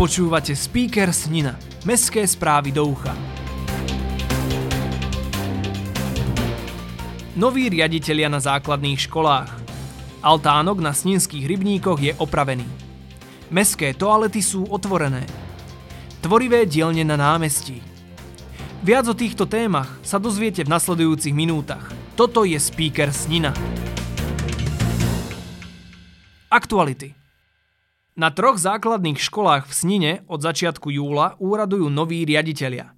Počúvate Speaker Snina. Mestské správy do ucha. Noví riaditeľia na základných školách. Altánok na sninských rybníkoch je opravený. Mestské toalety sú otvorené. Tvorivé dielne na námestí. Viac o týchto témach sa dozviete v nasledujúcich minútach. Toto je Speaker Snina. Aktuality. Na troch základných školách v Snine od začiatku júla úradujú noví riaditeľia.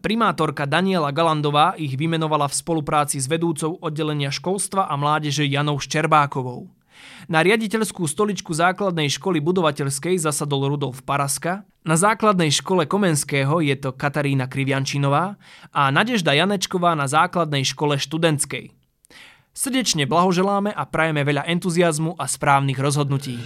Primátorka Daniela Galandová ich vymenovala v spolupráci s vedúcou oddelenia školstva a mládeže Janou Ščerbákovou. Na riaditeľskú stoličku základnej školy budovateľskej zasadol Rudolf Paraska, na základnej škole Komenského je to Katarína Kriviančinová a Nadežda Janečková na základnej škole študentskej. Srdečne blahoželáme a prajeme veľa entuziasmu a správnych rozhodnutí.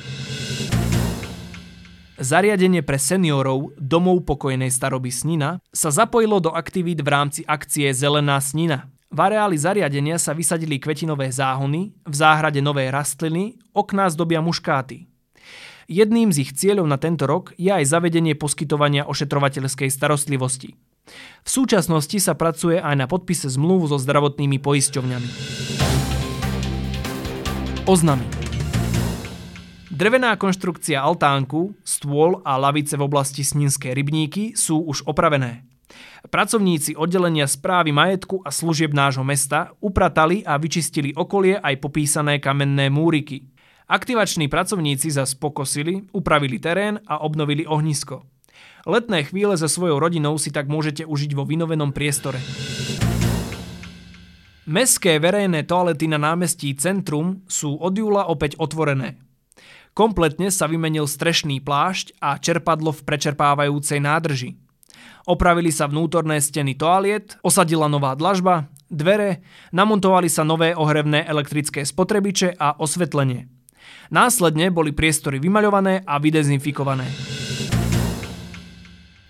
Zariadenie pre seniorov Domov pokojnej staroby Snina sa zapojilo do aktivít v rámci akcie Zelená Snina. V areáli zariadenia sa vysadili kvetinové záhony, v záhrade nové rastliny, okná zdobia muškáty. Jedným z ich cieľov na tento rok je aj zavedenie poskytovania ošetrovateľskej starostlivosti. V súčasnosti sa pracuje aj na podpise zmluv so zdravotnými poisťovňami. Oznamy. Drevená konštrukcia altánku, stôl a lavice v oblasti Sninské rybníky sú už opravené. Pracovníci oddelenia správy majetku a služieb nášho mesta upratali a vyčistili okolie aj popísané kamenné múriky. Aktivační pracovníci zas pokosili, upravili terén a obnovili ohnisko. Letné chvíle so svojou rodinou si tak môžete užiť vo vynovenom priestore. Mestské verejné toalety na námestí Centrum sú od júla opäť otvorené. Kompletne sa vymenil strešný plášť a čerpadlo v prečerpávajúcej nádrži. Opravili sa vnútorné steny toaliet, osadila nová dlažba, dvere, namontovali sa nové ohrevné elektrické spotrebiče a osvetlenie. Následne boli priestory vymaľované a vydezinfikované.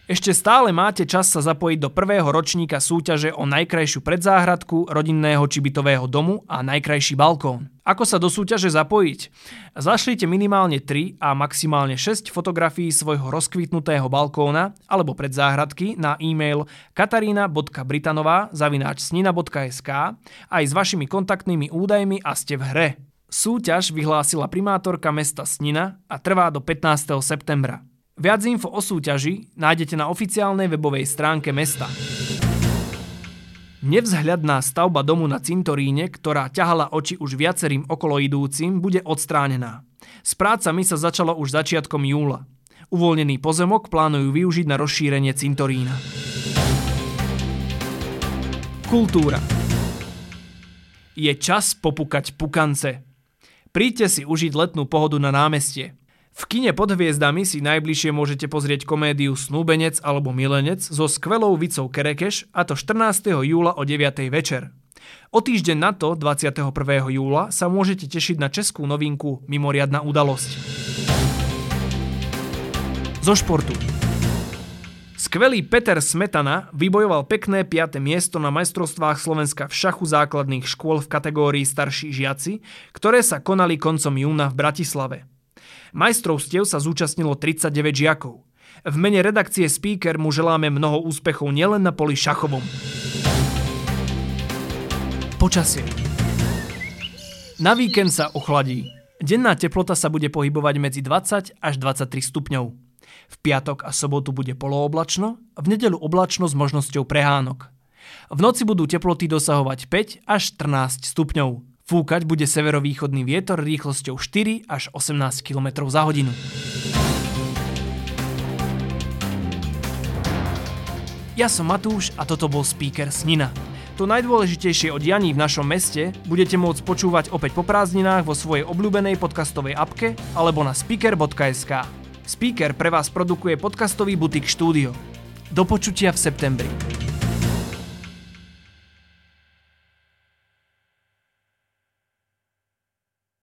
Ešte stále máte čas sa zapojiť do prvého ročníka súťaže o najkrajšiu predzáhradku rodinného či bytového domu a najkrajší balkón. Ako sa do súťaže zapojiť? Zašlite minimálne 3 a maximálne 6 fotografií svojho rozkvitnutého balkóna alebo predzáhradky na e-mail katarina.britanová snina.sk aj s vašimi kontaktnými údajmi a ste v hre. Súťaž vyhlásila primátorka mesta Snina a trvá do 15. septembra. Viac info o súťaži nájdete na oficiálnej webovej stránke mesta. Nevzhľadná stavba domu na cintoríne, ktorá ťahala oči už viacerým okoloidúcim, bude odstránená. S prácami sa začalo už začiatkom júla. Uvoľnený pozemok plánujú využiť na rozšírenie cintorína. Kultúra Je čas popukať pukance. Príďte si užiť letnú pohodu na námestie. V kine pod hviezdami si najbližšie môžete pozrieť komédiu Snúbenec alebo Milenec so skvelou Vicou Kerekeš a to 14. júla o 9. večer. O týždeň na to, 21. júla, sa môžete tešiť na českú novinku Mimoriadna udalosť. Zo športu. Skvelý Peter Smetana vybojoval pekné 5. miesto na majstrovstvách Slovenska v šachu základných škôl v kategórii starší žiaci, ktoré sa konali koncom júna v Bratislave. Majstrovstiev sa zúčastnilo 39 žiakov. V mene redakcie Speaker mu želáme mnoho úspechov nielen na poli šachovom. Počasie. Na víkend sa ochladí. Denná teplota sa bude pohybovať medzi 20 až 23 stupňov. V piatok a sobotu bude polooblačno, v nedelu oblačno s možnosťou prehánok. V noci budú teploty dosahovať 5 až 14 stupňov. Fúkať bude severovýchodný vietor rýchlosťou 4 až 18 km za hodinu. Ja som Matúš a toto bol speaker Snina. To najdôležitejšie o dianí v našom meste budete môcť počúvať opäť po prázdninách vo svojej obľúbenej podcastovej apke alebo na speaker.sk. Speaker pre vás produkuje podcastový butik štúdio. Do počutia v septembri.